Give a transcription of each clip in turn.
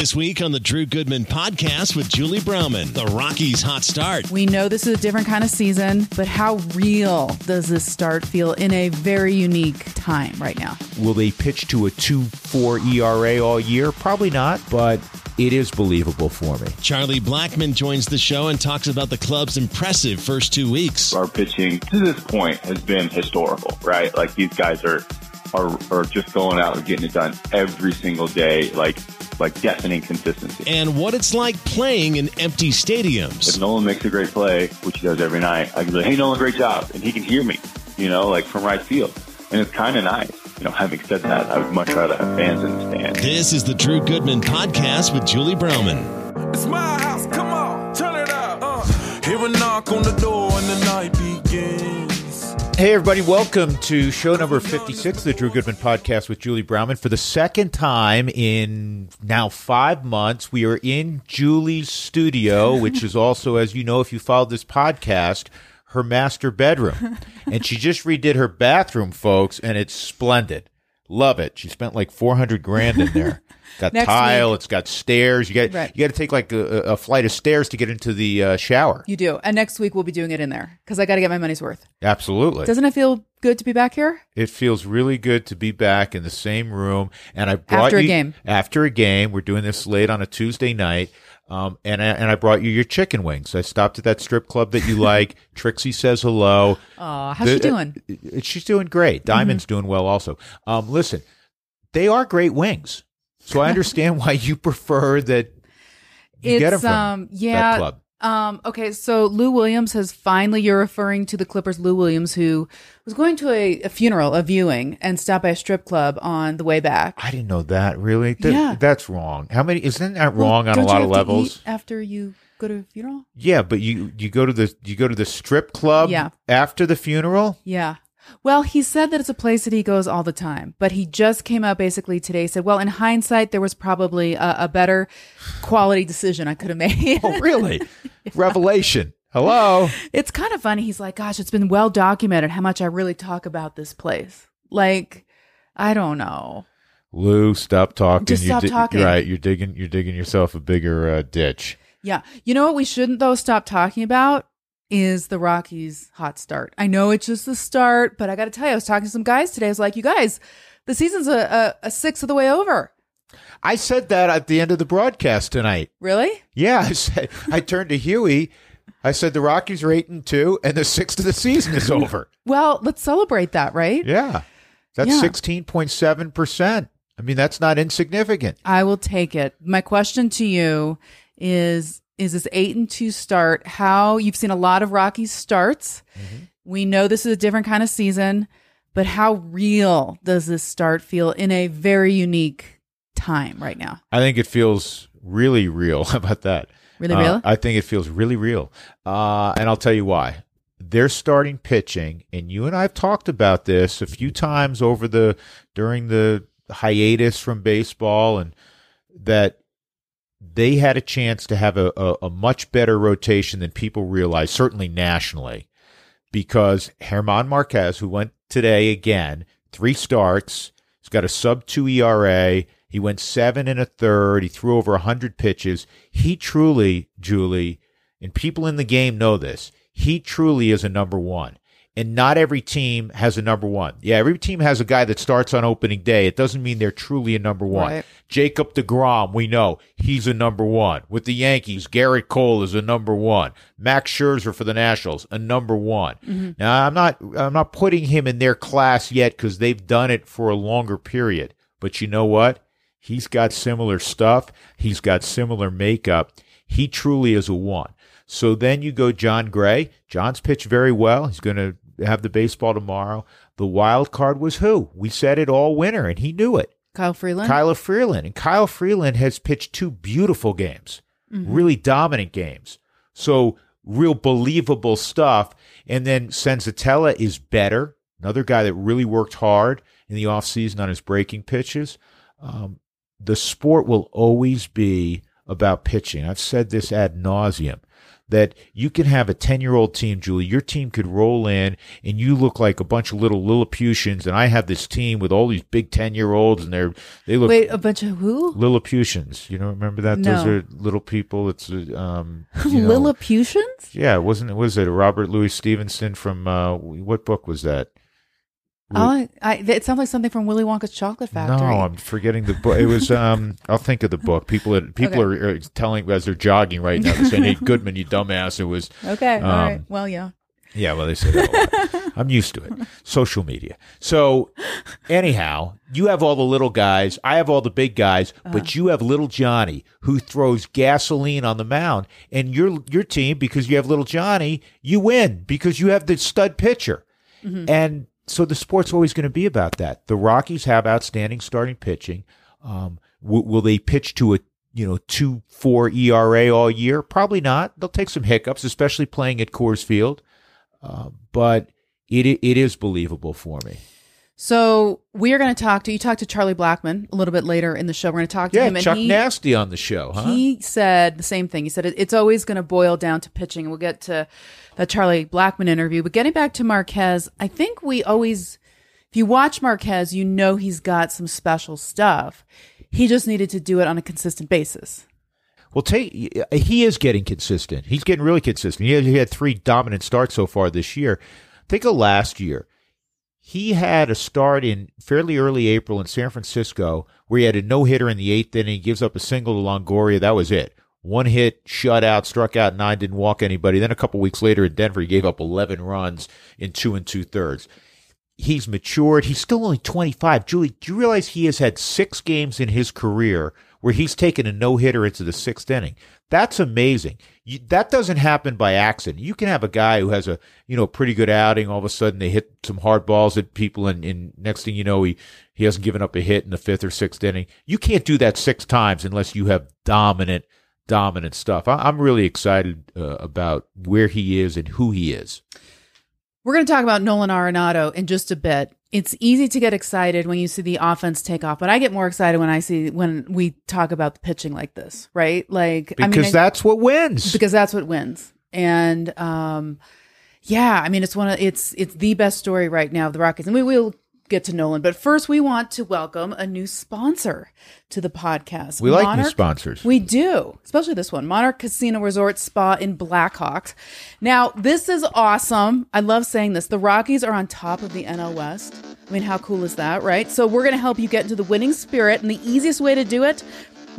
This week on the Drew Goodman podcast with Julie Browman, the Rockies hot start. We know this is a different kind of season, but how real does this start feel in a very unique time right now? Will they pitch to a 2 4 ERA all year? Probably not, but it is believable for me. Charlie Blackmon joins the show and talks about the club's impressive first two weeks. Our pitching to this point has been historical, right? Like these guys are are, are just going out and getting it done every single day, like like deafening consistency. And what it's like playing in empty stadiums. If Nolan makes a great play, which he does every night, I can be like, "Hey, Nolan, great job," and he can hear me, you know, like from right field, and it's kind of nice. You know, having said that, I would much rather have fans in the stands. This is the Drew Goodman podcast with Julie Browman. It's my house, come on, turn it up. Uh. Hear a knock on the door and the night begins. Hey, everybody, welcome to show number 56 of the Drew Goodman podcast with Julie Browman. For the second time in now five months, we are in Julie's studio, which is also, as you know, if you followed this podcast, her master bedroom. And she just redid her bathroom, folks, and it's splendid. Love it. She spent like 400 grand in there. Got Next tile, week- it's got stairs. You got Right. you got to take like a, a flight of stairs to get into the uh, shower. You do. And next week we'll be doing it in there because I got to get my money's worth. Absolutely. Doesn't it feel good to be back here? It feels really good to be back in the same room. And I brought After a game. After a game, we're doing this late on a Tuesday night. Um, and I, and I brought you your chicken wings. I stopped at that strip club that you like. Trixie says hello. Aw, how's she doing? Mm-hmm. uh, she's doing great. Diamond's doing well also. Um, listen, they are great wings. So I understand why you prefer that you get them from um yeah. that club. Um okay, so Lou Williams has finally you're referring to the Clippers Lou Williams who was going to a, a funeral, a viewing and stopped by a strip club on the way back. I didn't know that. Really? Yeah. That's wrong. How many? Isn't that Well, wrong on a lot of to levels? after you go to a funeral? Yeah, but you you go to the you go to the strip club Yeah. after the funeral. Yeah. Well, he said that it's a place that he goes all the time, but he just came out basically today said, well, in hindsight, there was probably a, a better quality decision I could have made. Oh, really? Revelation. Hello. it's kind of funny. He's like, gosh, it's been well documented how much I really talk about this place. Like, I don't know. Lou, stop talking. Just You're stop talking. You're right. You're digging. You're digging yourself a bigger uh, ditch. Yeah. You know what we shouldn't, though, stop talking about is the Rockies' hot start. I know it's just the start, but I got to tell you, I was talking to some guys today. I was like, you guys, the season's a, a, a sixth of the way over. I said that at the end of the broadcast tonight. Really? Yeah, I said. I turned to Huey. I said the Rockies are eight and two, and the sixth of the season is over. Well, let's celebrate that, right? Yeah, that's sixteen point seven percent. I mean, that's not insignificant. I will take it. My question to you is is this 8 and 2 start how you've seen a lot of Rockies starts. We know this is a different kind of season, but how real does this start feel in a very unique time right now? I think it feels really real. How about that? Really Uh, real? I think it feels really real. Uh, and I'll tell you why. They're starting pitching, and you and I have talked about this a few times over the during the hiatus from baseball, and that they had a chance to have a, a, a much better rotation than people realize, certainly nationally, because Germán Marquez, who went today again, three starts, he's got a sub two ERA. He went seven and a third. He threw over 100 pitches. He truly, Julie, and people in the game know this, he truly is a number one. And not every team has a number one. Yeah, every team has a guy that starts on opening day. It doesn't mean they're truly a number one. Right. Jacob DeGrom, we know he's a number one. With the Yankees, Gerrit Cole is a number one. Max Scherzer for the Nationals, a number one. Mm-hmm. Now, I'm not, I'm not putting him in their class yet because they've done it for a longer period. But you know what? He's got similar stuff. He's got similar makeup. He truly is a one. So then you go Jon Gray. Jon's pitched very well. He's going to have the baseball tomorrow. The wild card was who? We said it all winter, and he knew it. Kyle Freeland? Kyle Freeland. And Kyle Freeland has pitched two beautiful games, really dominant games. So real believable stuff. And then Senzatela is better. Another guy that really worked hard in the offseason on his breaking pitches. Um, the sport will always be about pitching. I've said this ad nauseum. That you can have a 10 year old team, Julie. Your team could roll in and you look like a bunch of little Lilliputians. And I have this team with all these big 10 year olds and they're, they look Wait, a bunch of who? Lilliputians. You don't remember that? No. Those are little people. It's, uh, um, you know- Lilliputians? yeah, wasn't it? Was it Robert Louis Stevenson from, uh, what book was that? Oh, I, it sounds like something from Willy Wonka's Chocolate Factory. No, I'm forgetting the book. It was. Um, I'll think of the book. People, are, people Okay. are, are telling as they're jogging right now. They're saying, "Hey, Goodman, you dumbass." It was. okay, Um, right. Well, yeah. Yeah, well, they say that a lot. I'm used to it. Social media. So, anyhow, you have all the little guys. I have all the big guys, but you have little Johnny who throws gasoline on the mound, and your your team because you have little Johnny, you win because you have the stud pitcher, and so the sport's always going to be about that. The Rockies have outstanding starting pitching. Um, w- will they pitch to a you know two four ERA all year? Probably not. They'll take some hiccups, especially playing at Coors Field Uh, but it it is believable for me. So we are going to talk to you. Talk to Charlie Blackmon a little bit later in the show. We're going to talk to Yeah, him, and Chuck he, Nazty on the show, huh? he said the same thing. He said it, it's always going to boil down to pitching, and we'll get to that Charlie Blackmon interview. But getting back to Marquez, I think we always, if you watch Marquez, you know he's got some special stuff. He just needed to do it on a consistent basis. Well, take he is getting consistent. He's getting really consistent. He had, he had three dominant starts so far this year. Think of last year. He had a start in fairly early April in San Francisco where he had a no hitter in the eighth inning. He gives up a single to Longoria. That was it. One hit, shutout, struck out nine, didn't walk anybody. Then a couple weeks later in Denver, he gave up 11 runs in two and two thirds. He's matured. He's still only 25. Julie, do you realize he has had six games in his career where he's taken a no hitter into the sixth inning? That's amazing. You, that doesn't happen by accident. You can have a guy who has a you know pretty good outing. All of a sudden, they hit some hard balls at people, and, and next thing you know, he he hasn't given up a hit in the fifth or sixth inning. You can't do that six times unless you have dominant dominant stuff. I, I'm really excited uh, about where he is and who he is. We're going to talk about Nolan Arenado in just a bit. It's easy to get excited when you see the offense take off, but I get more excited when I see when we talk about the pitching like this, right? Like Because I mean, I- that's what wins. because that's what wins. And um, yeah, I mean, it's one of it's it's the best story right now of the Rockies, and we will get to Nolan. But first, we want to welcome a new sponsor to the podcast. we like new sponsors. we do, especially this one, Monarch Casino Resort Spa in Blackhawk. Now, this is awesome. I love saying this. The Rockies are on top of the NL West. I mean, how cool is that, right? So, we're going to help you get into the winning spirit, and the easiest way to do it.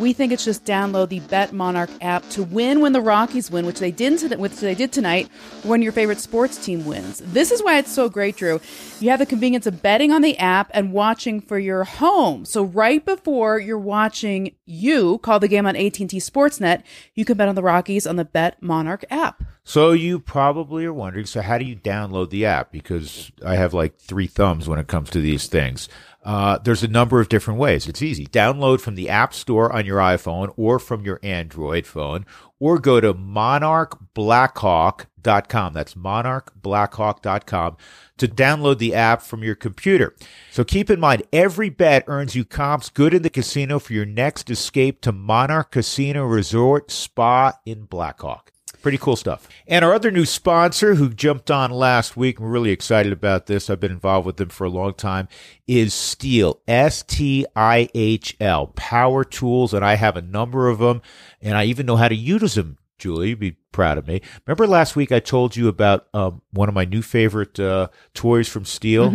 We think it's just download the Bet Monarch app to win when the Rockies win, which they did which they did tonight, when your favorite sports team wins. This is why it's so great, Drew. You have the convenience of betting on the app and watching for your home. So right before you're watching you call the game on AT&T Sportsnet, you can bet on the Rockies on the Bet Monarch app. So you probably are wondering, so how do you download the app? Because I have like three thumbs when it comes to these things. Uh, there's a number of different ways. It's easy. Download from the App Store on your iPhone or from your Android phone, or go to monarchblackhawk.com. That's monarchblackhawk.com to download the app from your computer. So keep in mind, every bet earns you comps good in the casino for your next escape to Monarch Casino Resort Spa in Blackhawk. Pretty cool stuff. And our other new sponsor who jumped on last week, we're really excited about this. I've been involved with them for a long time, is Stihl. S T I H L. Power tools, and I have a number of them, and I even know how to use them. Julie, you'd be proud of me. Remember last week I told you about um, one of my new favorite uh, toys from Stihl?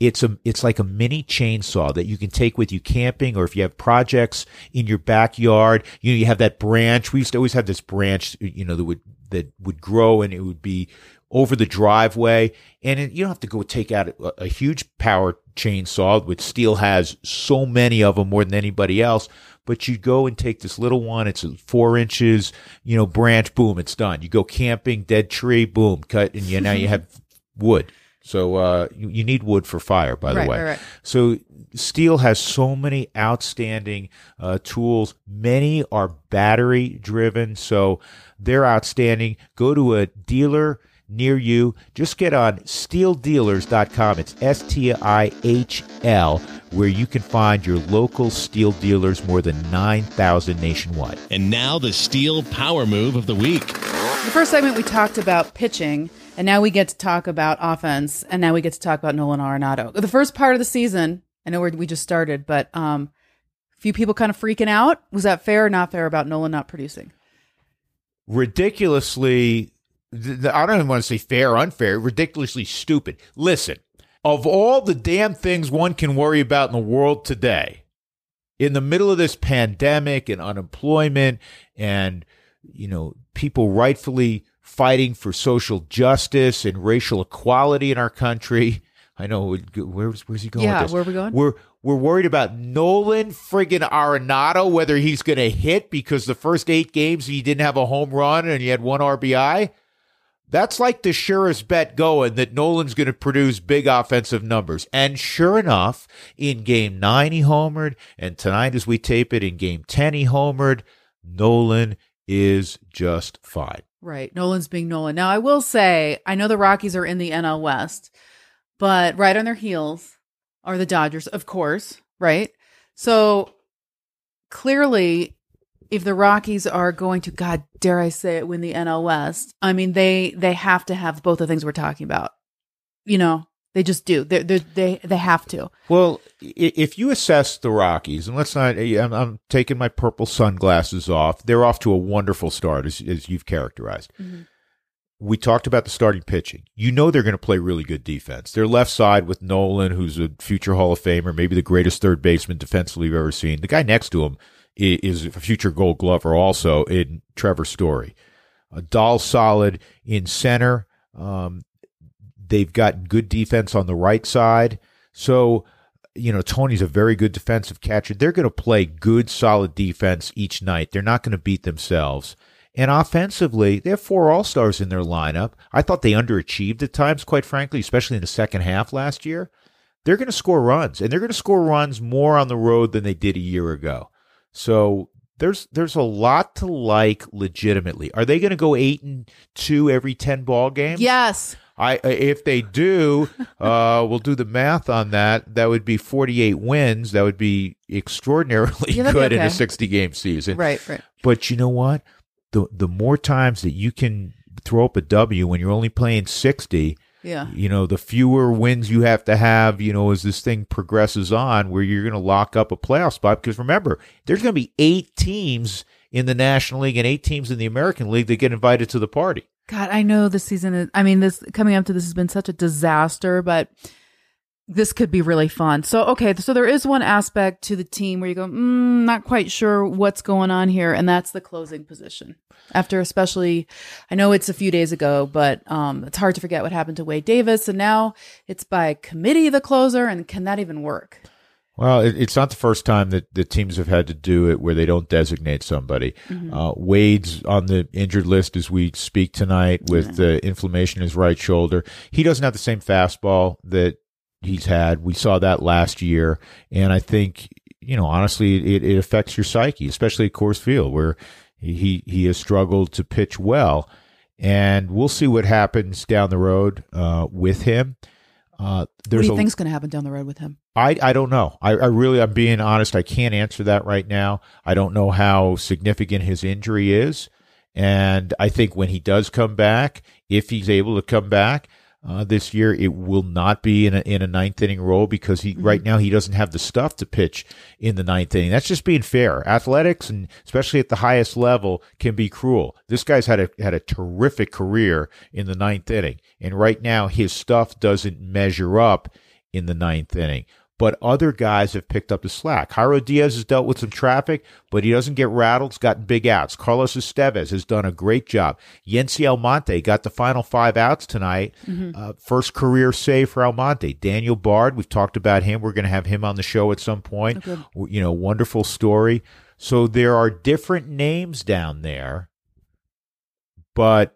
It's a it's like a mini chainsaw that you can take with you camping or if you have projects in your backyard. You know, you have that branch. We used to always have this branch, you know, that would that would grow and it would be over the driveway. And it, you don't have to go take out a, a huge power chainsaw, which Stihl has so many of them more than anybody else. But you go and take this little one. It's four inches, you know, branch. Boom, it's done. You go camping, dead tree, boom, cut, and you now you have wood. So uh, you, you need wood for fire, by the Right, way. right, right. So Stihl has so many outstanding uh, tools. Many are battery driven, so they're outstanding. Go to a dealer near you. Just get on stihldealers.com. It's S T I H L, where you can find your local Stihl dealers, more than 9,000 nationwide. And now the Stihl power move of the week. The first segment we talked about pitching, and now we get to talk about offense, and now we get to talk about Nolan Arenado. The first part of the season, I know we're, just started, but um, a few people kind of freaking out. Was that fair or not fair about Nolan not producing? ridiculously I don't even want to say fair or unfair, ridiculously stupid. Listen, of all the damn things one can worry about in the world today, in the middle of this pandemic and unemployment and you know, people rightfully fighting for social justice and racial equality in our country. I know where's where's he going? Yeah, where are we going? We're we're worried about Nolan friggin' Arenado, whether he's going to hit because the first eight games he didn't have a home run and he had one RBI. That's like the surest bet going that Nolan's going to produce big offensive numbers. And sure enough, in game nine, he homered. And tonight, as we tape it, in game 10, he homered. Nolan is just fine. Right. Nolan's being Nolan. Now, I will say, I know the Rockies are in the NL West, but right on their heels are the Dodgers, of course, right? So clearly, if the Rockies are going to, God dare I say it, win the NL West, I mean, they they have to have both the things we're talking about. You know, they just do. They they they they have to. Well, if you assess the Rockies, and let's not, I'm, I'm taking my purple sunglasses off. They're off to a wonderful start, as, as you've characterized. We talked about the starting pitching. You know they're going to play really good defense. Their left side with Nolan, who's a future Hall of Famer, maybe the greatest third baseman defensively you've ever seen. The guy next to him is a future Gold Glover, also in Trevor Story. A Dahl solid in center. Um, they've got good defense on the right side. So, you know, Tony's a very good defensive catcher. They're going to play good, solid defense each night. They're not going to beat themselves. And offensively, they have four All Stars in their lineup. I thought they underachieved at times, quite frankly, especially in the second half last year. They're going to score runs, and they're going to score runs more on the road than they did a year ago. So there's there's a lot to like legitimately. Are they going to go eight and two every ten ball games? Yes. I if they do, uh, we'll do the math on that. That would be 48 wins. That would be extraordinarily Yeah, good in a 60 game season. Right. Right. But you know what? The the more times that you can throw up a W when you're only playing 60, Yeah. you know, the fewer wins you have to have, you know, as this thing progresses on, where you're going to lock up a playoff spot. Because remember, there's going to be eight teams in the National League and eight teams in the American League that get invited to the party. God, I know this season is, I mean, this coming up to this has been such a disaster, but this could be really fun. So, okay, so there is one aspect to the team where you go, mm, not quite sure what's going on here, and that's the closing position. After, especially, I know it's a few days ago, but um, it's hard to forget what happened to Wade Davis, and now it's by committee the closer, and can that even work? Well, it, it's not the first time that the teams have had to do it where they don't designate somebody. Uh, Wade's on the injured list as we speak tonight with the inflammation in his right shoulder. He doesn't have the same fastball that he's had. We saw that last year, and I think you know honestly, it, it affects your psyche, especially at Coors Field where he he has struggled to pitch well, and we'll see what happens down the road uh, with him. Uh, What do you a- think's going to happen down the road with him? I, I don't know. I, I really, I'm being honest. I can't answer that right now. I don't know how significant his injury is. And I think when he does come back, if he's able to come back uh, this year, it will not be in a, in a ninth inning role because he, right now, he doesn't have the stuff to pitch in the ninth inning. That's just being fair. Athletics and especially at the highest level can be cruel. This guy's had a, had a terrific career in the ninth inning. And right now, his stuff doesn't measure up in the ninth inning. But other guys have picked up the slack. Jairo Diaz has dealt with some traffic, but he doesn't get rattled. He's gotten big outs. Carlos Estevez has done a great job. Yency Almonte got the final five outs tonight. Uh, first career save for Almonte. Daniel Bard, we've talked about him. We're going to have him on the show at some point. W- You know, wonderful story. So there are different names down there, but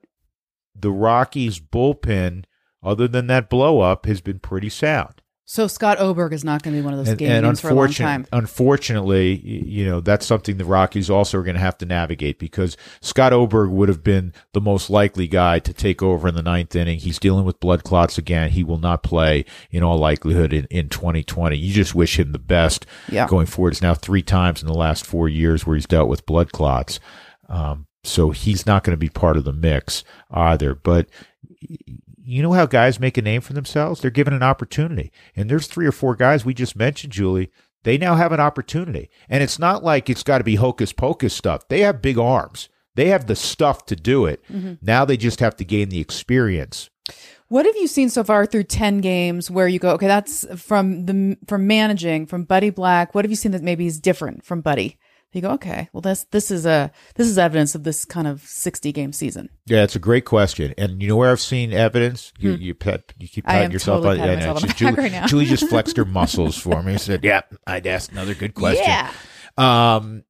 the Rockies bullpen, other than that blow up, has been pretty sound. So Scott Oberg is not going to be one of those And, game and names for a long time. unfortunately, you know, that's something the Rockies also are going to have to navigate because Scott Oberg would have been the most likely guy to take over in the ninth inning. He's dealing with blood clots again. He will not play in all likelihood in, in 2020. You just wish him the best Yeah. going forward. It's now three times in the last four years where he's dealt with blood clots. Um, so he's not going to be part of the mix either. But you know how guys make a name for themselves? They're given an opportunity. And there's three or four guys we just mentioned, Julie. They now have an opportunity. And it's not like it's got to be hocus pocus stuff. They have big arms. They have the stuff to do it. Mm-hmm. Now they just have to gain the experience. What have you seen so far through 10 games where you go, okay, that's from the from managing from Buddy Black. What have you seen that maybe is different from Buddy? You go, okay, well, this this is a this is evidence of this kind of 60 game season. Yeah, it's a great question. And you know where I've seen evidence? You hmm. you, pet, you keep patting yourself totally on. Yeah, Julie, right Julie just flexed her muscles for me said, "Yeah, I'd ask another good question." Yeah. Um,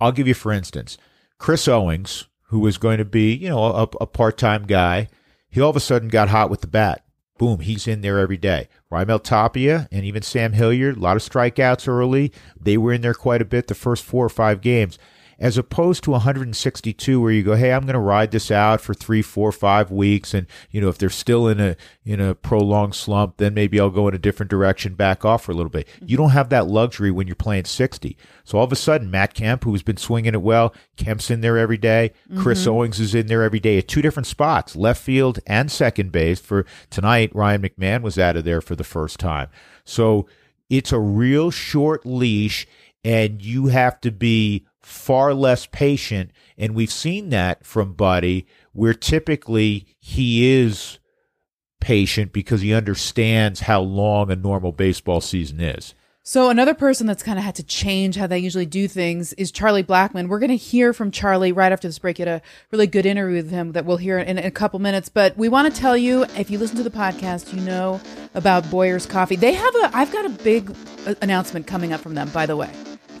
I'll give you, for instance, Chris Owings, who was going to be, you know, a, a part time guy, he all of a sudden got hot with the bat. Boom, he's in there every day. Raimel Tapia and even Sam Hilliard, a lot of strikeouts early. They were in there quite a bit the first four or five games as opposed to 162 where you go hey i'm going to ride this out for three four five weeks and you know if they're still in a in a prolonged slump then maybe i'll go in a different direction back off for a little bit. You don't have that luxury when you're playing 60 so all of a sudden matt kemp who's been swinging it well kemp's in there every day. chris mm-hmm. owings is in there every day at two different spots left field and second base. For tonight ryan mcmahon was out of there for the first time. So it's a real short leash and you have to be far less patient. And we've seen that from Buddy, where typically he is patient because he understands how long a normal baseball season is. So another person that's kind of had to change how they usually do things is Charlie Blackmon. We're going to hear from Charlie right after this break. You had a really good interview with him that we'll hear in, in a couple minutes. But we want to tell you, if you listen to the podcast, you know about Boyer's Coffee. They have a. I've got a big uh, announcement coming up from them. By the way,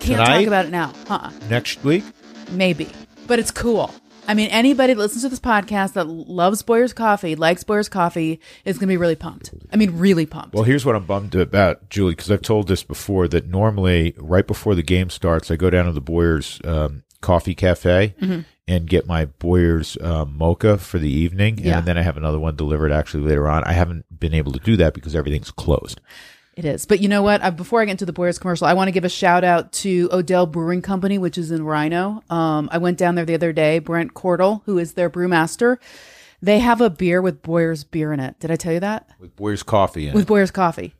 can't Tonight? talk about it now. Huh? Next week? Maybe, but it's cool. I mean, anybody that listens to this podcast that loves Boyer's Coffee, likes Boyer's Coffee, is going to be really pumped. I mean, really pumped. Well, here's what I'm bummed about, Julie, because I've told this before that normally right before the game starts, I go down to the Boyer's um, Coffee Cafe mm-hmm. and get my Boyer's um, mocha for the evening, yeah. and then I have another one delivered actually later on. I haven't been able to do that because everything's closed. It is. But you know what? Uh, before I get into the Boyers commercial, I want to give a shout out to Odell Brewing Company, which is in RiNo. Um, I went down there the other day. Brent Cordle, who is their brewmaster, they have a beer with Boyer's beer in it. Did I tell you that? With Boyer's coffee in With it. Boyer's coffee.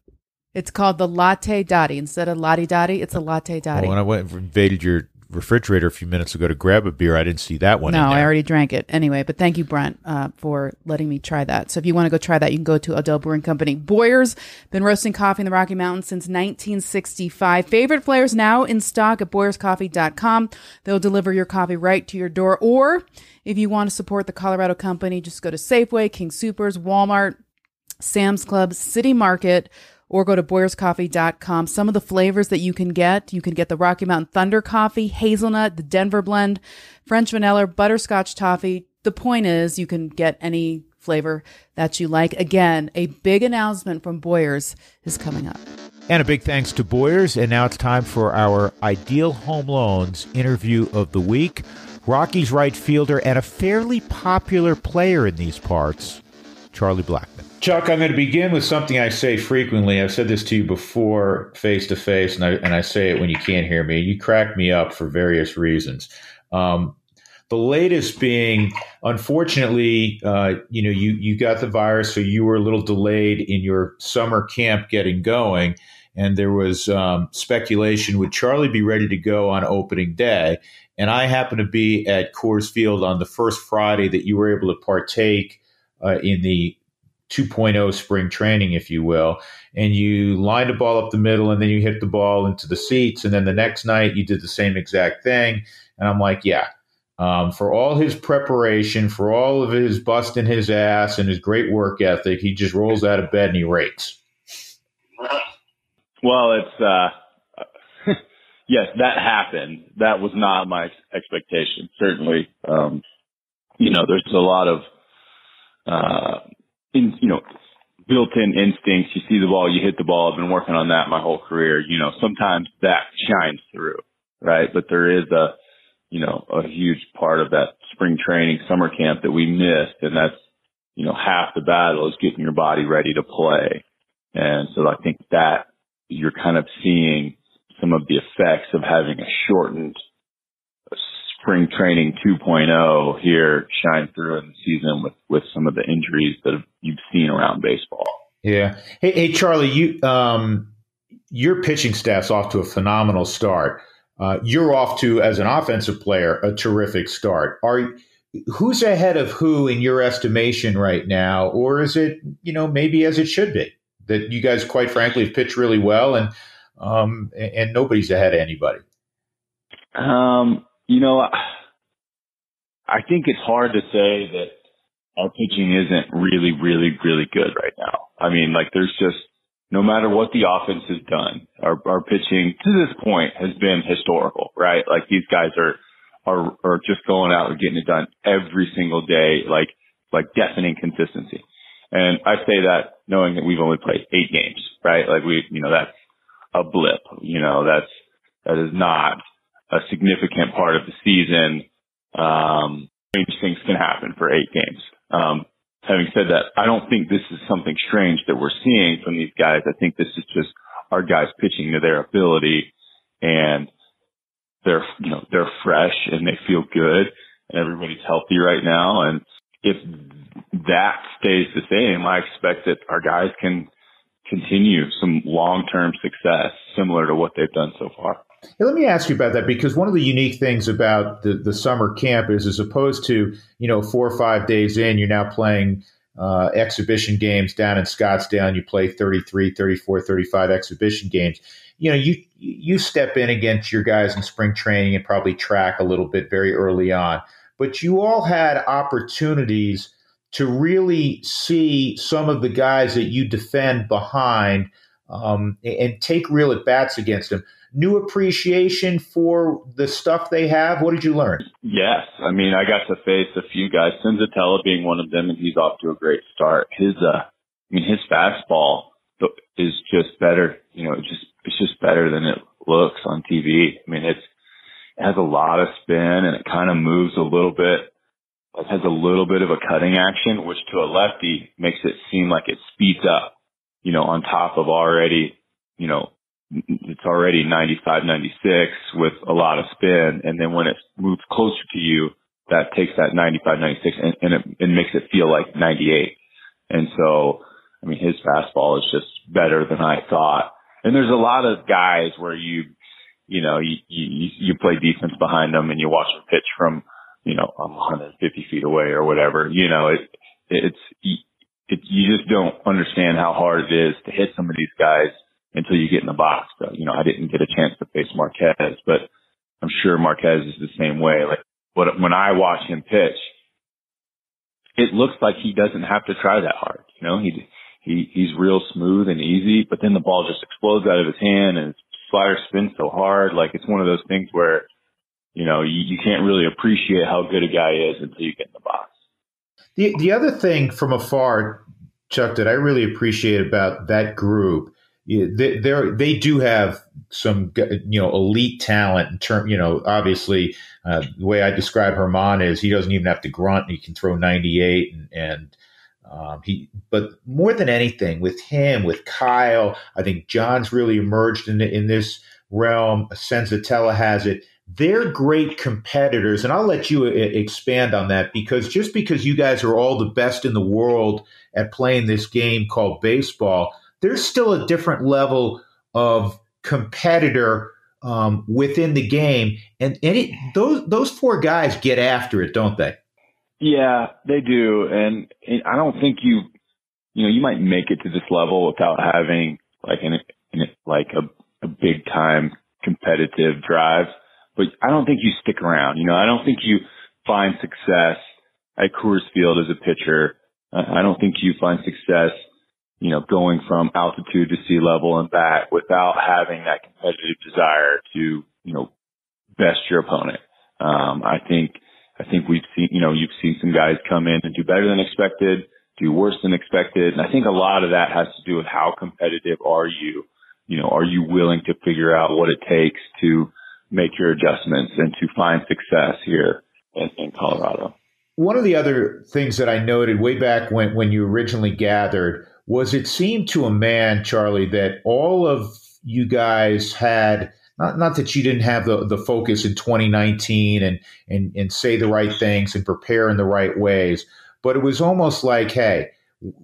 It's called the Latte Dottie. Instead of Lottie Dottie, it's a Latte Dottie. Well, when I went invaded your refrigerator a few minutes ago to grab a beer. I didn't see that one. No, I already drank it anyway. But thank you, Brent, uh, for letting me try that. So if you want to go try that, you can go to Odell Brewing Company. Boyer's been roasting coffee in the Rocky Mountains since 1965. Favorite flavors now in stock at BoyersCoffee.com. They'll deliver your coffee right to your door. Or if you want to support the Colorado company, just go to Safeway, King Supers, Walmart, Sam's Club, City Market or go to boyerscoffee.com. Some of the flavors that you can get, you can get the Rocky Mountain Thunder coffee, hazelnut, the Denver blend, French vanilla, butterscotch toffee. The point is you can get any flavor that you like. Again, a big announcement from Boyers is coming up. And a big thanks to Boyers. And now it's time for our Ideal Home Loans interview of the week. Rocky's right fielder and a fairly popular player in these parts, Charlie Blackmon. Chuck, I'm going to begin with something I say frequently. I've said this to you before, face to face, and I and I say it when you can't hear me. You crack me up for various reasons. Um, the latest being, unfortunately, uh, you know, you you got the virus, so you were a little delayed in your summer camp getting going, and there was um, speculation would Charlie be ready to go on opening day? And I happened to be at Coors Field on the first Friday that you were able to partake uh, in the 2.0 spring training, if you will, and you lined the ball up the middle and then you hit the ball into the seats. And then the next night you did the same exact thing. And I'm like, yeah, um, for all his preparation, for all of his busting his ass and his great work ethic, he just rolls out of bed and he rakes. Well, it's, uh, yes, that happened. That was not my expectation. Certainly, um, you know, there's a lot of, uh, in, you know, built-in instincts. You see the ball, you hit the ball. I've been working on that my whole career. You know, sometimes that shines through, right? But there is a, you know, a huge part of that spring training, summer camp that we missed, and that's, you know, half the battle is getting your body ready to play. And so I think that you're kind of seeing some of the effects of having a shortened spring training 2.0 here shine through in the season with, with some of the injuries that you've seen around baseball. Yeah. Hey, hey, Charlie, you, um, your pitching staff's off to a phenomenal start. Uh, you're off to, as an offensive player, a terrific start. Are who's ahead of who in your estimation right now, or is it, you know, maybe as it should be that you guys, quite frankly, have pitched really well and um, and nobody's ahead of anybody? Um, you know, I think it's hard to say that our pitching isn't really, really, really good right now. I mean, like there's just no matter what the offense has done, our, our pitching to this point has been historical, right? Like these guys are, are, are just going out and getting it done every single day, like, like deafening consistency. And I say that knowing that we've only played eight games, right? Like we, you know, that's a blip, you know, that's, that is not a significant part of the season. Um, strange things can happen for eight games. Um, having said that, I don't think this is something strange that we're seeing from these guys. I think this is just our guys pitching to their ability and they're, you know, they're fresh and they feel good and everybody's healthy right now. And if that stays the same, I expect that our guys can continue some long-term success similar to what they've done so far. Hey, let me ask you about that because one of the unique things about the, the summer camp is, as opposed to you know four or five days in, you're now playing uh, exhibition games down in Scottsdale, and you play 33, 34, 35 exhibition games. You know, you you step in against your guys in spring training and probably track a little bit very early on, but you all had opportunities to really see some of the guys that you defend behind um, and take real at bats against them new appreciation for the stuff they have? What did you learn? Yes. I mean, I got to face a few guys, Senzatela being one of them, and he's off to a great start. His, uh, I mean, his fastball is just better, you know, just, it's just better than it looks on TV. I mean, it's, it has a lot of spin and it kind of moves a little bit. It has a little bit of a cutting action, which to a lefty makes it seem like it speeds up, you know, on top of already, you know, it's already 95, 96 with a lot of spin. And then when it moves closer to you, that takes that 95, 96 and, and it, it makes it feel like 98. And so, I mean, his fastball is just better than I thought. And there's a lot of guys where you, you know, you, you, you play defense behind them and you watch them pitch from, you know, 150 feet away or whatever, you know, it, it's, it, you just don't understand how hard it is to hit some of these guys until you get in the box. So, you know, I didn't get a chance to face Marquez, but I'm sure Marquez is the same way. Like, but when I watch him pitch, it looks like he doesn't have to try that hard. You know, he he he's real smooth and easy, but then the ball just explodes out of his hand and his slider spins so hard. Like it's one of those things where, you know, you, you can't really appreciate how good a guy is until you get in the box. The the other thing from afar, Chuck, that I really appreciate about that group they they do have some you know elite talent in term you know obviously uh, the way I describe Germán is he doesn't even have to grunt. He can throw 98 and, and um, he but more than anything with him with Kyle I think Jon's really emerged in in this realm. Senzatela has it. They're great competitors and I'll let you uh, expand on that because just because you guys are all the best in the world at playing this game called baseball there's still a different level of competitor um, within the game, and, it, those those four guys get after it, don't they? Yeah, they do, and, and I don't think you you know you might make it to this level without having like an, an like a, a big time competitive drive, but I don't think you stick around. You know, I don't think you find success at Coors Field as a pitcher. I don't think you find success you know, going from altitude to sea level and back without having that competitive desire to, you know, best your opponent. Um, I think, I think we've seen, you know, you've seen some guys come in and do better than expected, do worse than expected. And I think a lot of that has to do with how competitive are you? You know, are you willing to figure out what it takes to make your adjustments and to find success here in, in Colorado? One of the other things that I noted way back when, when you originally gathered was it seemed to a man, Charlie, that all of you guys had not, not that you didn't have the, the focus in 2019 and, and, and say the right things and prepare in the right ways, but it was almost like, hey,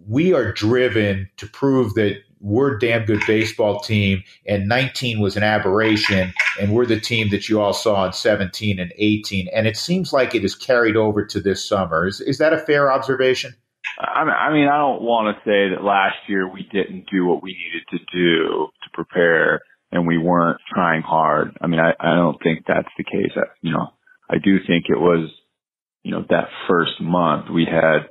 we are driven to prove that we're a damn good baseball team and 19 was an aberration and we're the team that you all saw in 17 and 18 and it seems like it is carried over to this summer. Is, is that a fair observation I mean, I don't want to say that last year we didn't do what we needed to do to prepare and we weren't trying hard. I mean, I, I don't think that's the case. I, you know, I do think it was, you know, that first month we had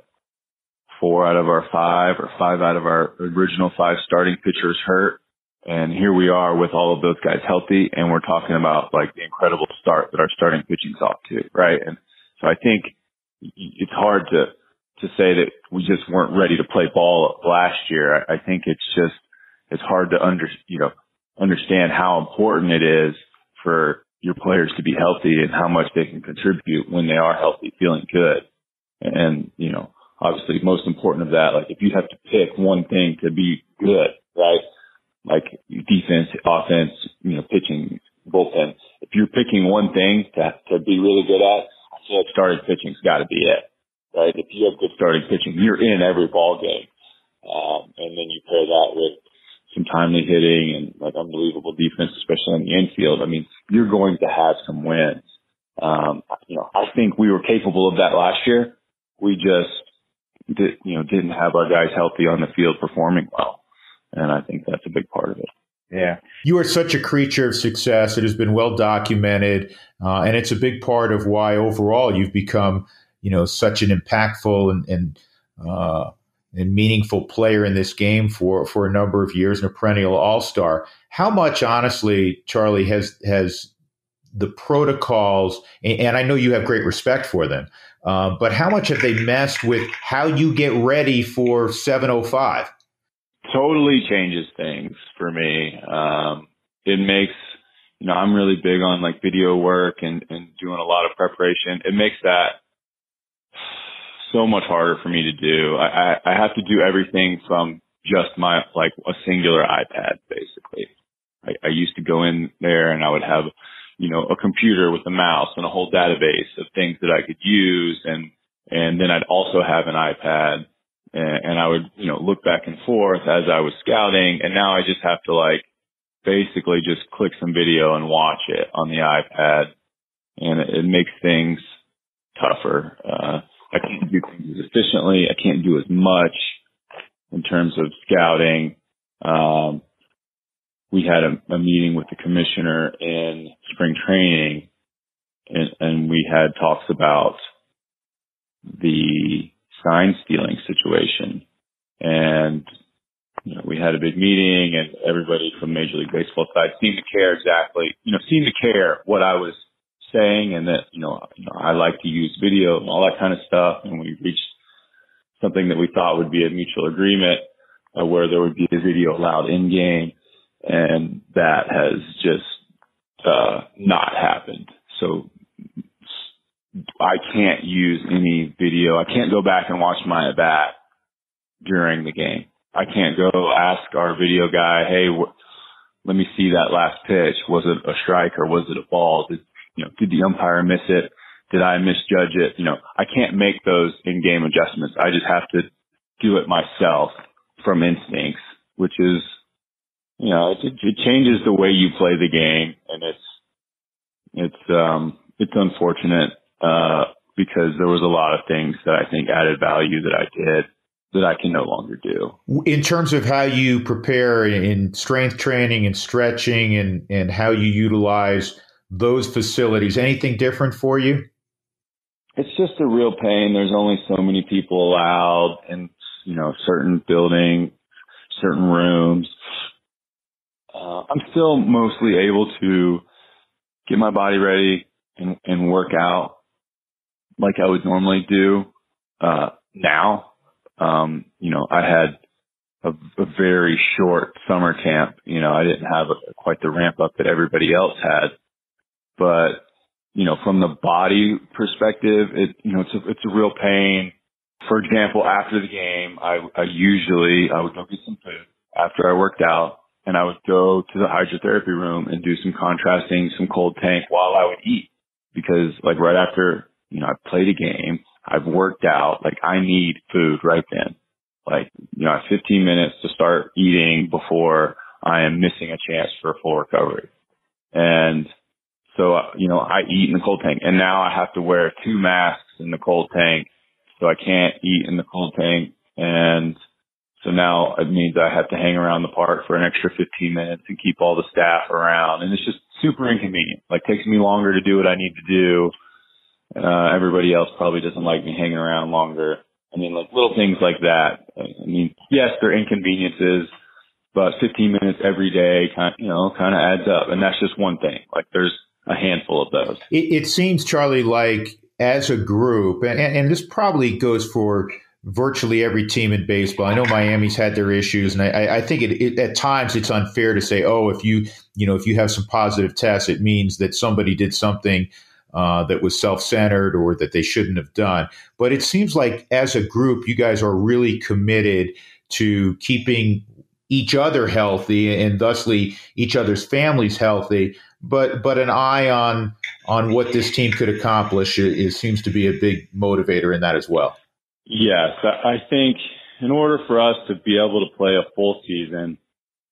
four out of our five or five out of our original five starting pitchers hurt. And here we are with all of those guys healthy and we're talking about like the incredible start that our starting pitching's off to, right? And so I think it's hard to, to say that we just weren't ready to play ball last year. I, I think it's just, it's hard to under, you know, understand how important it is for your players to be healthy and how much they can contribute when they are healthy, feeling good. And, you know, obviously most important of that, like if you have to pick one thing to be good, right? Like defense, offense, you know, pitching, bullpen. If you're picking one thing to, to be really good at, I feel like starting pitching's got to be it, right? If you have good starting pitching, you're in every ball game. Um, and then you pair that with some timely hitting and like unbelievable defense, especially on the infield. I mean, you're going to have some wins. Um, you know, I think we were capable of that last year. We just did, you know, didn't have our guys healthy on the field performing well. And I think that's a big part of it. Yeah. You are such a creature of success. It has been well documented. Uh, and it's a big part of why overall you've become, you know, such an impactful and, and, uh, and meaningful player in this game for, for a number of years and a perennial all star. How much, honestly, Charlie, has, has the protocols, and I know you have great respect for them, uh, but how much have they messed with how you get ready for 705? Totally changes things for me. Um, it makes, you know, I'm really big on like video work and, and doing a lot of preparation. It makes that so much harder for me to do. I, I, I have to do everything from just my, like a singular iPad, basically. I, I used to go in there and I would have you know, a computer with a mouse and a whole database of things that I could use. And, and then I'd also have an iPad and, and I would, you know, look back and forth as I was scouting. And now I just have to like basically just click some video and watch it on the iPad. And it, it makes things tougher. Uh, I can't do things as efficiently. I can't do as much in terms of scouting. Um, we had a, a meeting with the commissioner in spring training and, and we had talks about the sign stealing situation. And, you know, we had a big meeting and everybody from Major League Baseball side seemed to care exactly, you know, seemed to care what I was saying and that, you know, I like to use video and all that kind of stuff. And we reached something that we thought would be a mutual agreement uh, where there would be a video allowed in game and that has just uh, not happened. So I can't use any video. I can't go back and watch my bat during the game. I can't go ask our video guy, "Hey, wh- let me see that last pitch. Was it a strike or was it a ball? Did you know? Did the umpire miss it? Did I misjudge it? You know, I can't make those in-game adjustments. I just have to do it myself from instincts, which is you know, it, it changes the way you play the game, and it's it's um it's unfortunate uh because there was a lot of things that I think added value that I did that I can no longer do. In terms of how you prepare in strength training and stretching and and how you utilize those facilities, anything different for you? It's just a real pain. There's only so many people allowed in you know certain building, certain rooms uh, I'm still mostly able to get my body ready and, and work out like I would normally do uh, now. Um, you know, I had a, a, very short summer camp. You know, I didn't have a, quite the ramp up that everybody else had, but you know, from the body perspective, it you know, it's a it's a real pain. For example, after the game, I I usually I would go get some food after I worked out and I would go to the hydrotherapy room and do some contrasting, some cold tank while I would eat because like right after, you know, I've played a game, I've worked out, like I need food right then. Like, you know, I have 15 minutes to start eating before I am missing a chance for a full recovery. And so, uh, you know, I eat in the cold tank and now I have to wear two masks in the cold tank. So I can't eat in the cold tank. And so now it means I have to hang around the park for an extra 15 minutes and keep all the staff around. And it's just super inconvenient. Like takes me longer to do what I need to do. Uh, everybody else probably doesn't like me hanging around longer. I mean, like little things like that. I mean, yes, they're inconveniences, but 15 minutes every day kind of, you know, kind of adds up. And that's just one thing. Like there's a handful of those. It, it seems, Charlie, like as a group, and, and this probably goes for virtually every team in baseball. I know Miami's had their issues, and I, I think it, it, at times it's unfair to say, "Oh, if you you know if you have some positive tests, it means that somebody did something uh, that was self-centered or that they shouldn't have done." But it seems like as a group, you guys are really committed to keeping each other healthy and thusly each other's families healthy. But but an eye on on what this team could accomplish is, seems to be a big motivator in that as well. Yes, I think in order for us to be able to play a full season,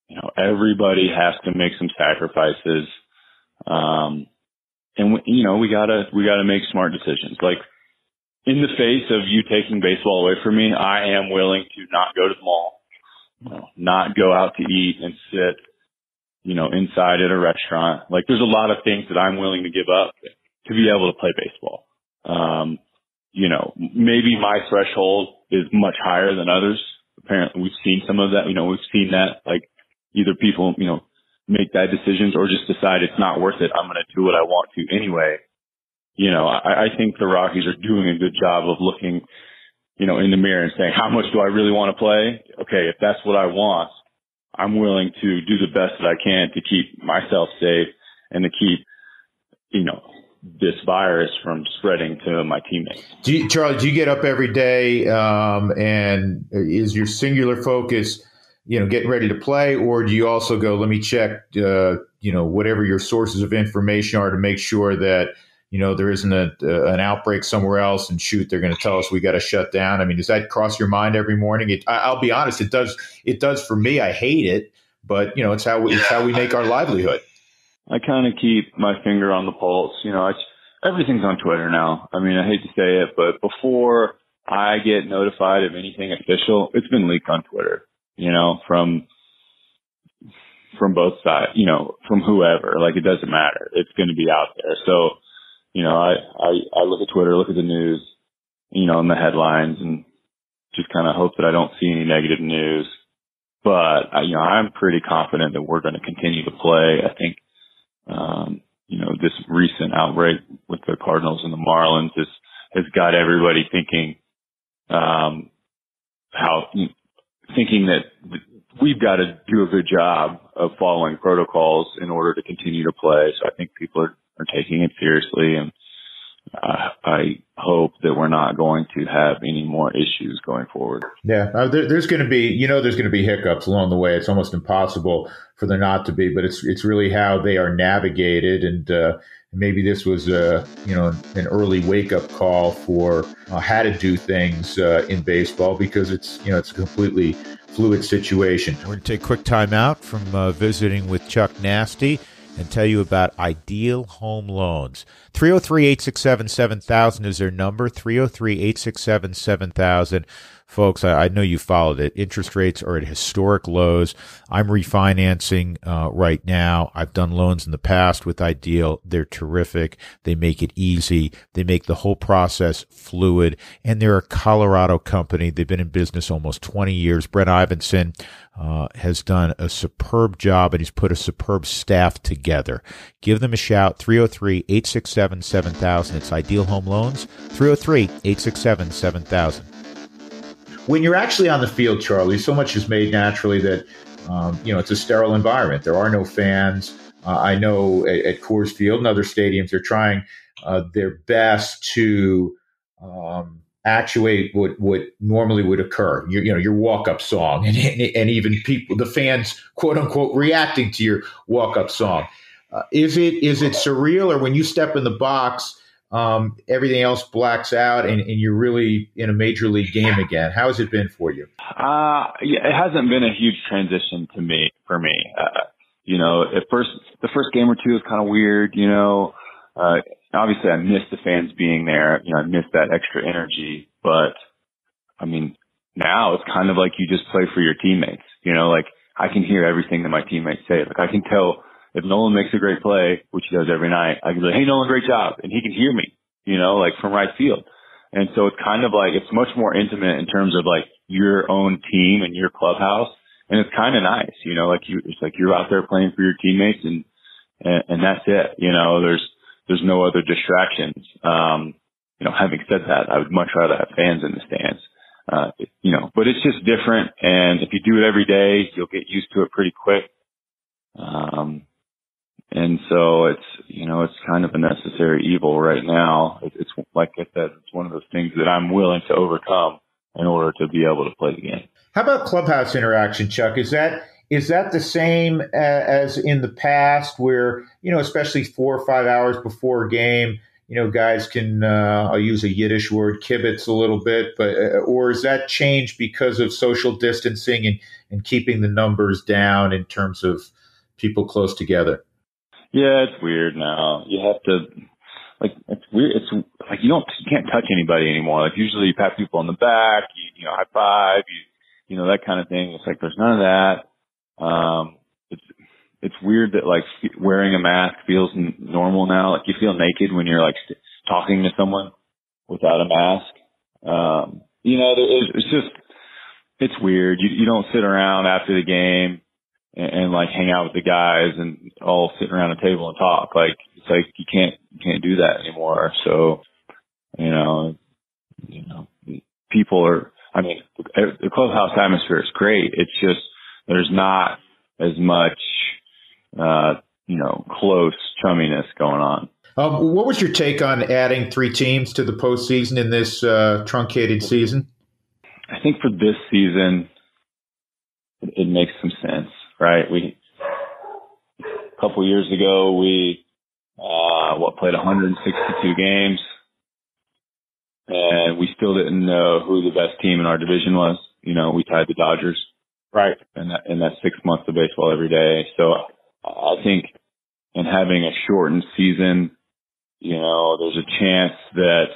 you know, everybody has to make some sacrifices. Um, and we, you know, we gotta, we gotta make smart decisions. Like in the face of you taking baseball away from me, I am willing to not go to the mall, you know, not go out to eat and sit, you know, inside at a restaurant. Like there's a lot of things that I'm willing to give up to be able to play baseball. Um, you know, maybe my threshold is much higher than others. Apparently we've seen some of that, you know, we've seen that like either people, you know, make bad decisions or just decide it's not worth it. I'm going to do what I want to anyway. You know, I, I think the Rockies are doing a good job of looking, you know, in the mirror and saying, how much do I really want to play? Okay. If that's what I want, I'm willing to do the best that I can to keep myself safe and to keep, you know, this virus from spreading to my teammates. Do you, Charlie, do you get up every day um, and is your singular focus, you know, getting ready to play, or do you also go, let me check, uh, you know, whatever your sources of information are to make sure that you know there isn't a, uh, an outbreak somewhere else and shoot they're going to tell us we got to shut down i mean does that cross your mind every morning it, I, will be honest it does it does for me i hate it but you know it's how we, it's how we make our livelihood I kind of keep my finger on the pulse. You know, I, everything's on Twitter now. I mean, I hate to say it, but before I get notified of anything official, it's been leaked on Twitter. You know, from from both sides. You know, from whoever. Like, it doesn't matter. It's going to be out there. So, you know, I I, I look at Twitter, look at the news, you know, and the headlines, and just kind of hope that I don't see any negative news. But you know, I'm pretty confident that we're going to continue to play. I think um, you know, this recent outbreak with the Cardinals and the Marlins has, has got everybody thinking, um, how, thinking that we've got to do a good job of following protocols in order to continue to play. So I think people are, are taking it seriously and, uh, I hope that we're not going to have any more issues going forward. Yeah, uh, there, there's going to be, you know, there's going to be hiccups along the way. It's almost impossible for there not to be, but it's it's really how they are navigated, and uh, maybe this was a you know an early wake up call for uh, how to do things uh, in baseball because it's you know it's a completely fluid situation. We're going to take a quick time out from uh, visiting with Chuck Nazty and tell you about Ideal Home Loans. 303 867 7000 is their number, 303 867 7000 folks, I, I, know you followed it. Interest rates are at historic lows. I'm refinancing uh, right now. I've done loans in the past with Ideal. They're terrific. They make it easy. They make the whole process fluid. And they're a Colorado company. They've been in business almost 20 years. Brent Ivinson uh, has done a superb job and he's put a superb staff together. Give them a shout 303 867 7000. It's Ideal Home Loans 303 867 7000 when you're actually on the field, Charlie, so much is made naturally that um, you know it's a sterile environment. There are no fans. Uh, I know at, at, Coors Field and other stadiums, they're trying uh, their best to um, actuate what what normally would occur. You know, your walk up song, and, and even people, the fans, quote unquote, reacting to your walk up song. Uh, is it is it surreal, or when you step in the box, um, everything else blacks out, and, and, you're really in a major league game again? How has it been for you? Uh, yeah, it hasn't been a huge transition to me for me. Uh, you know, at first the first game or two was kind of weird. You know, uh, obviously I miss the fans being there. You know, I miss that extra energy. But I mean, now it's kind of like you just play for your teammates. You know, like I can hear everything that my teammates say. Like I can tell if Nolan makes a great play, which he does every night, I can be like, hey, Nolan, great job. And he can hear me, you know, like from right field. And so it's kind of like, it's much more intimate in terms of like your own team and your clubhouse. And it's kind of nice, you know, like you, it's like you're out there playing for your teammates and, and, and that's it. You know, there's, there's no other distractions. Um, you know, having said that, I would much rather have fans in the stands. Uh, you know, but it's just different. And if you do it every day, you'll get used to it pretty quick. Um, and so it's, you know, it's kind of a necessary evil right now. It's like I said, it's one of those things that I'm willing to overcome in order to be able to play the game. How about clubhouse interaction, Chuck? Is that is that the same as in the past, where you know, especially four or five hours before a game, you know, guys can uh, I'll use a Yiddish word, kibitz a little bit, but uh, or is that changed because of social distancing and and keeping the numbers down in terms of people close together? Yeah, it's weird now. You have to like it's weird. It's like you don't you can't touch anybody anymore. Like usually you pat people on the back, you, you know, high five, you you know that kind of thing. It's like there's none of that. Um, it's it's weird that like wearing a mask feels n- normal now. Like you feel naked when you're like st- talking to someone without a mask. Um, you know, it's, it's just it's weird. You you don't sit around after the game and, and like hang out with the guys and all sit around a table and talk. Like it's like you can't you can't do that anymore. So you know, you know, people are. I mean, the clubhouse atmosphere is great. It's just there's not as much, uh, you know, close chumminess going on. Um, what was your take on adding three teams to the postseason in this uh, truncated season? I think for this season, it, it makes some sense right? We a couple years ago we uh, what played 162 games, and we still didn't know who the best team in our division was. You know, we tied the Dodgers, right? And that in that six months of baseball every day. So I think in having a shortened season, you know, there's a chance that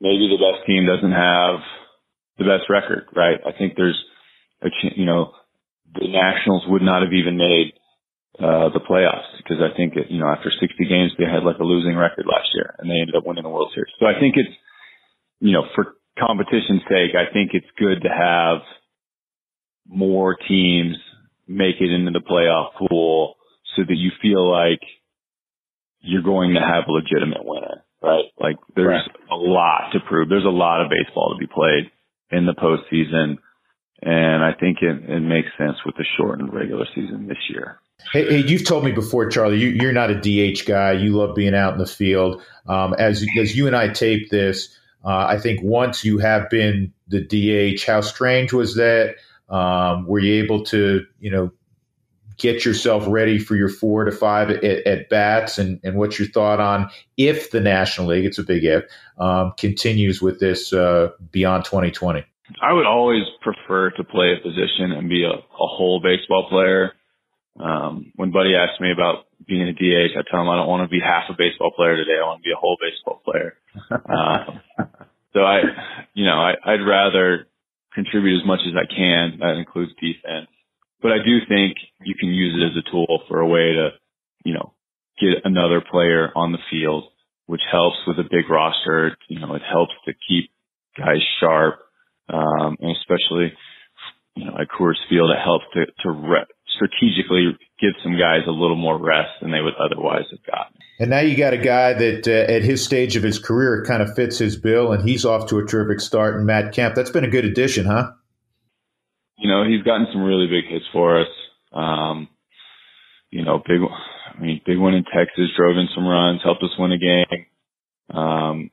maybe the best team doesn't have the best record, right? I think there's a, ch- you know, the Nationals would not have even made uh, the playoffs because I think it, you know after 60 games they had like a losing record last year and they ended up winning the World Series. So I think it's you know for competition's sake, I think it's good to have more teams make it into the playoff pool so that you feel like you're going to have a legitimate winner, right? Like there's right. a lot to prove. There's a lot of baseball to be played in the postseason. And I think it, it makes sense with the shortened regular season this year. Hey, hey, you've told me before, Charlie, you, are not a DH guy. You love being out in the field. Um, as as you and I tape this, uh, I think once you have been the DH, how strange was that? Um, were you able to, you know, get yourself ready for your four to five at, at, bats? And, and what's your thought on if the National League, it's a big if, um, continues with this uh, beyond 2020? I would always prefer to play a position and be a, a whole baseball player. Um, when Buddy asks me about being a DH, I tell him I don't want to be half a baseball player today. I want to be a whole baseball player. um, so I, you know, I, I'd rather contribute as much as I can. That includes defense, but I do think you can use it as a tool for a way to, you know, get another player on the field, which helps with a big roster. You know, it helps to keep guys sharp um, and especially you know at Coors Field, it helps to to re- strategically give some guys a little more rest than they would otherwise have gotten. And now you got a guy that uh, at his stage of his career kind of fits his bill, and he's off to a terrific start in Matt Kemp. That's been a good addition, huh? You know, he's gotten some really big hits for us. Um, you know, big, I mean, big one in Texas, drove in some runs, helped us win a game. Um,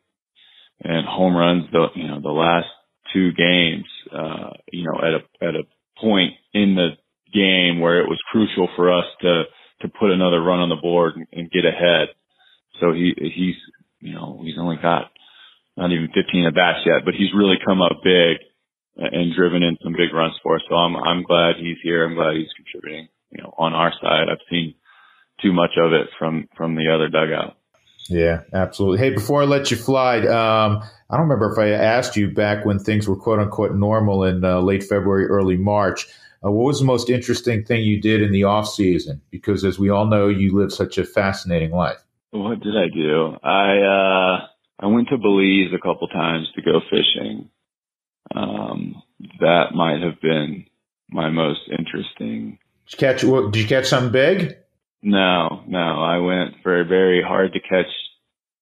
and home runs the you know the last two games. Uh, you know, at a at a point in the game where it was crucial for us to to put another run on the board and, and get ahead. So he he's you know he's only got not even 15 at bats yet, but he's really come up big and driven in some big runs for us. So I'm I'm glad he's here. I'm glad he's contributing. You know, on our side, I've seen too much of it from from the other dugout. Yeah, absolutely. Hey, before I let you fly, um, I don't remember if I asked you back when things were quote unquote normal in uh, late February, early March. Uh, what was the most interesting thing you did in the off season? Because as we all know, you live such a fascinating life. What did I do? I uh, I went to Belize a couple times to go fishing. Um, that might have been my most interesting. Did you catch? Did you catch something big? No, no. I went for a very hard to catch,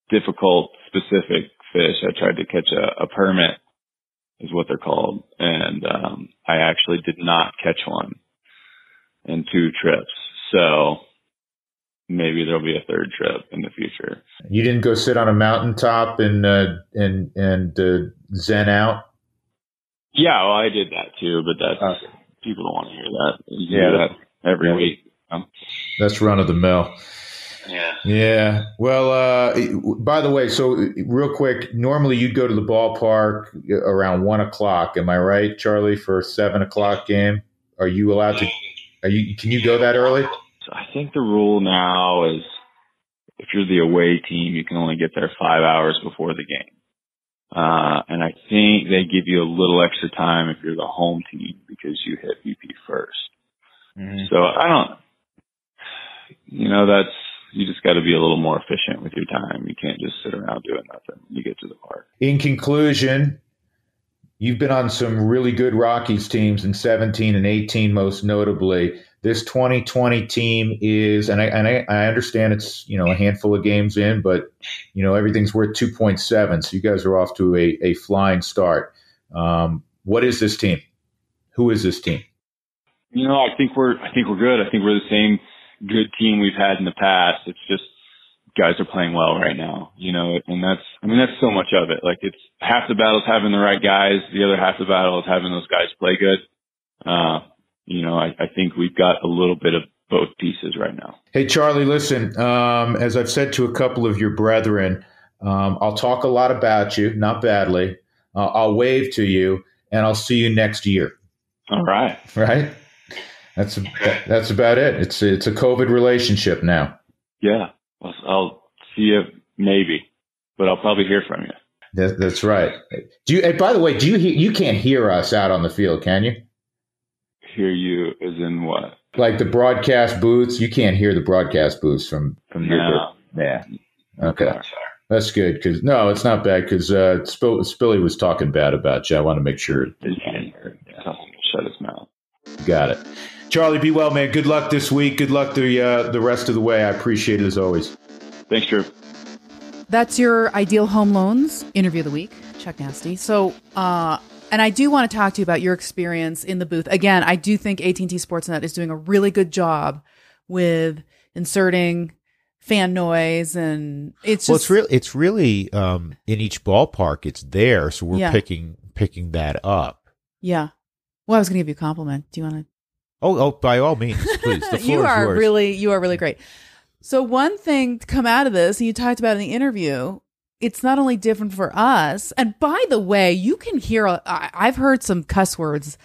difficult, specific fish. I tried to catch a, a permit, is what they're called, and um, I actually did not catch one in two trips. So maybe there'll be a third trip in the future. You didn't go sit on a mountaintop and uh, and and uh, zen out. Yeah, well, I did that too, but that's okay. people don't want to hear that. You yeah, that every yeah. week. Um, that's run of the mill. Yeah. Yeah. Well, uh, by the way, so real quick, normally you'd go to the ballpark around one o'clock. Am I right, Charlie, for a seven o'clock game? Are you allowed to? Are you? Can you go that early? I think the rule now is if you're the away team, you can only get there five hours before the game. Uh, and I think they give you a little extra time if you're the home team because you hit BP 1st mm-hmm. So I don't, you know, that's, you just got to be a little more efficient with your time. You can't just sit around doing nothing you get to the park. In conclusion, you've been on some really good Rockies teams in 17 and 18, most notably. This 2020 team is, and I, and I, I understand it's, you know, a handful of games in, but, you know, everything's worth 2.7. So you guys are off to a, a flying start. Um, what is this team? Who is this team? You know, I think we're, I think we're good. I think we're the same good team we've had in the past. It's just guys are playing well right now, you know, and that's, I mean, that's so much of it. Like it's half the battle is having the right guys. The other half the battle is having those guys play good. Uh, you know, I, I think we've got a little bit of both pieces right now. Hey, Charlie, listen, um, as I've said to a couple of your brethren, um, I'll talk a lot about you, not badly. Uh, I'll wave to you, and I'll see you next year. All right. Right. That's that's about it. It's it's a COVID relationship now. Yeah, I'll see you maybe, but I'll probably hear from you. That, that's right. Do you? by the way, do you you can't hear us out on the field, can you? Hear you as in what? Like the broadcast booths, you can't hear the broadcast booths from from no. your. Yeah. Okay. That's good because no, it's not bad because uh, Spill, Spilly was talking bad about you. I want to make sure. He can't hear. Yeah. Shut his mouth. Got it. Charlie, be well, man. Good luck this week. Good luck the uh, the rest of the way. I appreciate it as always. Thanks, Drew. That's your ideal home loans interview of the week. Chuck Nazty. So, uh, and I do want to talk to you about your experience in the booth. Again, I do think AT&T Sportsnet is doing a really good job with inserting fan noise and it's just, well, it's really it's really um, in each ballpark. It's there, so we're yeah. picking picking that up. Yeah. Well, I was going to give you a compliment. Do you want to? Oh, oh, by all means, please. The floor you are yours. really, you are really great. So one thing to come out of this, and you talked about in the interview, it's not only different for us. And by the way, you can hear. I, I've heard some cuss words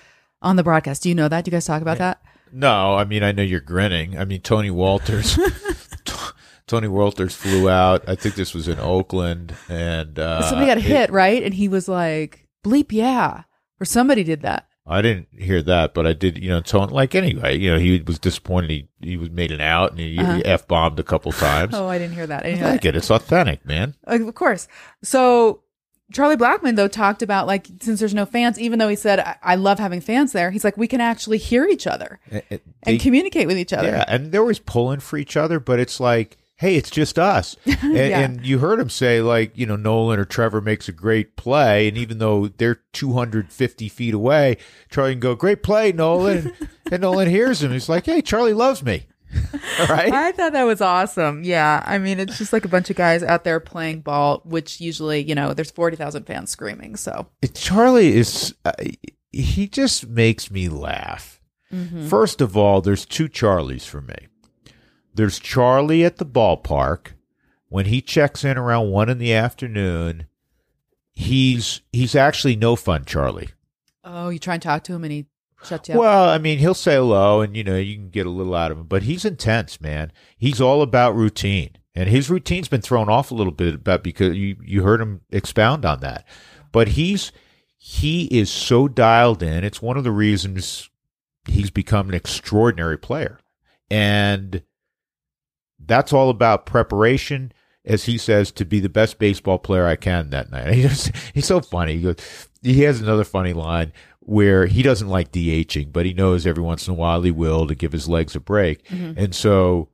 on the broadcast. Do you know that? Do you guys talk about that? No, I mean I know you're grinning. I mean Tony Wolters. Tony Wolters flew out. I think this was in Oakland, and uh, somebody got hit, right? And he was like, "Bleep, yeah," or somebody did that. I didn't hear that, but I did, you know, Tone, like anyway, you know, he was disappointed. He, he was made an out and he, uh-huh. he F bombed a couple times. oh, I didn't hear that. I, didn't I like it. It's authentic, man. Of course. So Charlie Blackmon, though, talked about like, since there's no fans, even though he said, I, I love having fans there, he's like, we can actually hear each other it, it, they, and communicate with each other. Yeah. And they're always pulling for each other, but it's like, hey, it's just us. And, yeah. and, you heard him say, like, you know, Nolan or Trevor makes a great play. And even though they're 250 feet away, Charlie can go, great play, Nolan. and Nolan hears him. He's like, hey, Charlie loves me. right? I thought that was awesome. Yeah. I mean, it's just like a bunch of guys out there playing ball, which usually, you know, there's 40,000 fans screaming. So, Charlie is, uh, he just makes me laugh. First of all, there's two Charlies for me. There's Charlie at the ballpark when he checks in around one in the afternoon. He's he's actually no fun, Charlie. oh, you try and talk to him and he shuts you up. Well, I mean, he'll say hello, and you know you can get a little out of him, but he's intense, man. He's all about routine, and his routine's been thrown off a little bit about because you you heard him expound on that, but he's he is so dialed in. It's one of the reasons he's become an extraordinary player, and that's all about preparation. As he says, to be the best baseball player I can that night. He just, he's so funny. He, goes, he has another funny line where he doesn't like DHing, but he knows every once in a while he will to give his legs a break. Mm-hmm. And so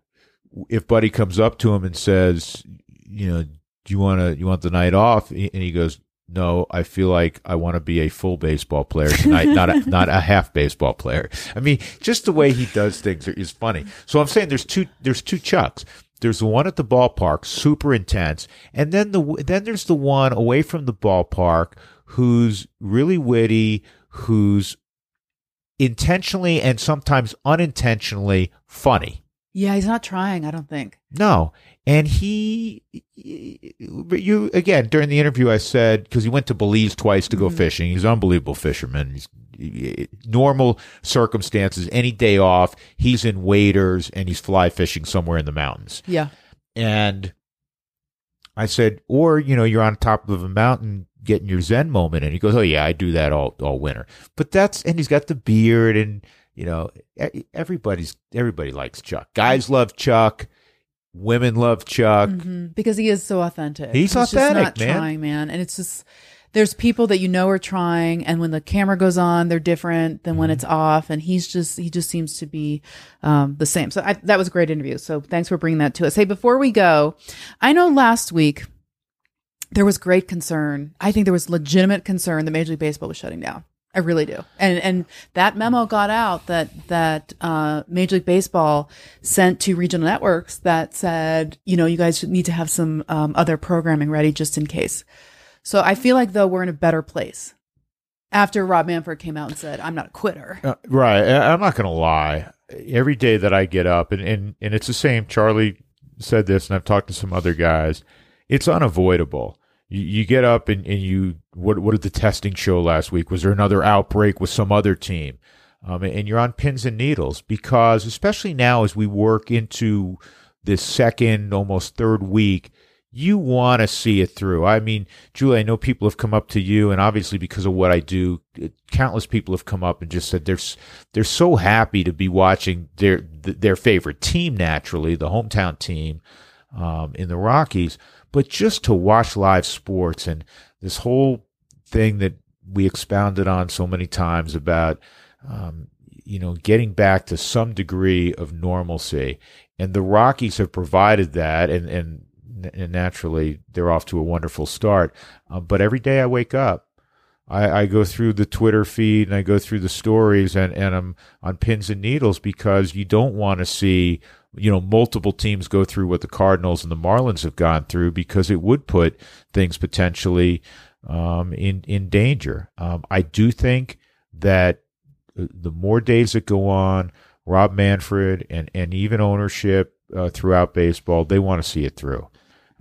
if Buddy comes up to him and says, you know, do you want to, you want the night off? And he goes, no, I feel like I want to be a full baseball player tonight, not a, not a half baseball player. I mean, just the way he does things is funny. So I'm saying there's two, there's two Chucks. There's the one at the ballpark, super intense, and then the then there's the one away from the ballpark who's really witty, who's intentionally and sometimes unintentionally funny. Yeah, he's not trying, I don't think. No. And he, but you, again, during the interview, I said, because he went to Belize twice to go mm-hmm. fishing. He's an unbelievable fisherman. He's, normal circumstances, any day off, he's in waders and he's fly fishing somewhere in the mountains. Yeah. And I said, or, you know, you're on top of a mountain getting your Zen moment. And he goes, Oh, yeah, I do that all, all winter. But that's, and he's got the beard and, you know, everybody's, everybody likes Chuck. Guys love Chuck. Women love Chuck. Mhm. Because he is so authentic. He's just authentic, not man. trying, man. And it's just, there's people that you know are trying, and when the camera goes on, they're different than Mm-hmm. when it's off. And he's just, he just seems to be um, the same. So I, that was a great interview. So thanks for bringing that to us. Hey, before we go, I know last week there was great concern. I think there was legitimate concern that Major League Baseball was shutting down. I really do. And and that memo got out that that uh, Major League Baseball sent to regional networks that said, you know, you guys need to have some um, other programming ready just in case. So I feel like though we're in a better place after Rob Manfred came out and said, "I'm not a quitter." Uh, right. I- I'm not going to lie. Every day that I get up, and, and, and it's the same. Charlie said this, and I've talked to some other guys. It's unavoidable. You, you get up and, and you, what, what did the testing show last week? Was there another outbreak with some other team? Um, and you're on pins and needles because, especially now as we work into this second, almost third week, you want to see it through. I mean, Julie, I know people have come up to you, and obviously because of what I do, countless people have come up and just said they're they're so happy to be watching their their favorite team, naturally, the hometown team um, in the Rockies, but just to watch live sports and this whole thing that we expounded on so many times about um, you know getting back to some degree of normalcy, and the Rockies have provided that, and and and naturally they're off to a wonderful start. Uh, but every day I wake up, I, I go through the Twitter feed and I go through the stories, and and I'm on pins and needles because you don't want to see you know multiple teams go through what the Cardinals and the Marlins have gone through because it would put things potentially um, in in danger. Um, I do think that the more days that go on, Rob Manfred and and even ownership uh, throughout baseball, they want to see it through.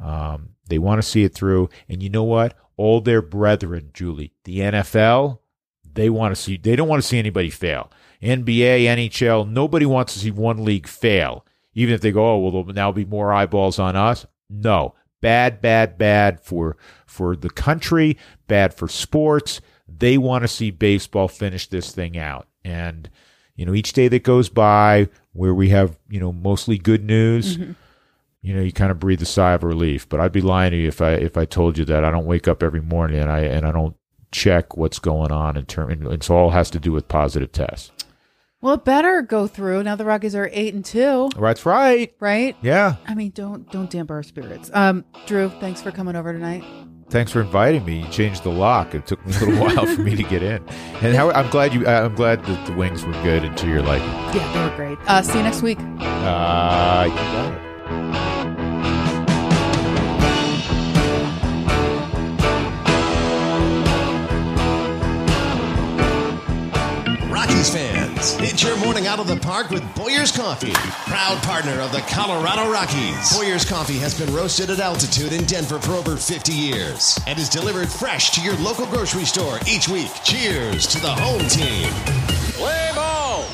Um, they want to see it through, and you know what? All their brethren, Julie, the NFL, they want to see. They don't want to see anybody fail. NBA, NHL, nobody wants to see one league fail. Even if they go, oh, well, there'll now be more eyeballs on us. No, bad, bad, bad for for the country, bad for sports. They want to see baseball finish this thing out, and you know, each day that goes by where we have you know mostly good news mm-hmm. you know, you kind of breathe a sigh of relief. But I'd be lying to you if I if I told you that I don't wake up every morning and I and I don't check what's going on in term. And it's all has to do with positive tests. Well, it better go through. Now the Rockies are eight and two, That's right. right? Yeah. I mean, don't don't damp our spirits. Um, Drew, thanks for coming over tonight. thanks for inviting me. You changed the lock. It took a little while for me to get in. And how, I'm glad you. I'm glad that the wings were good and to your liking. Yeah, they were great. Uh, see you next week. Uh, you got it. Rockies fans, it's your morning out of the park with Boyer's Coffee, proud partner of the Colorado Rockies. Boyer's Coffee has been roasted at altitude in Denver for over 50 years and is delivered fresh to your local grocery store each week. Cheers to the home team. Play ball!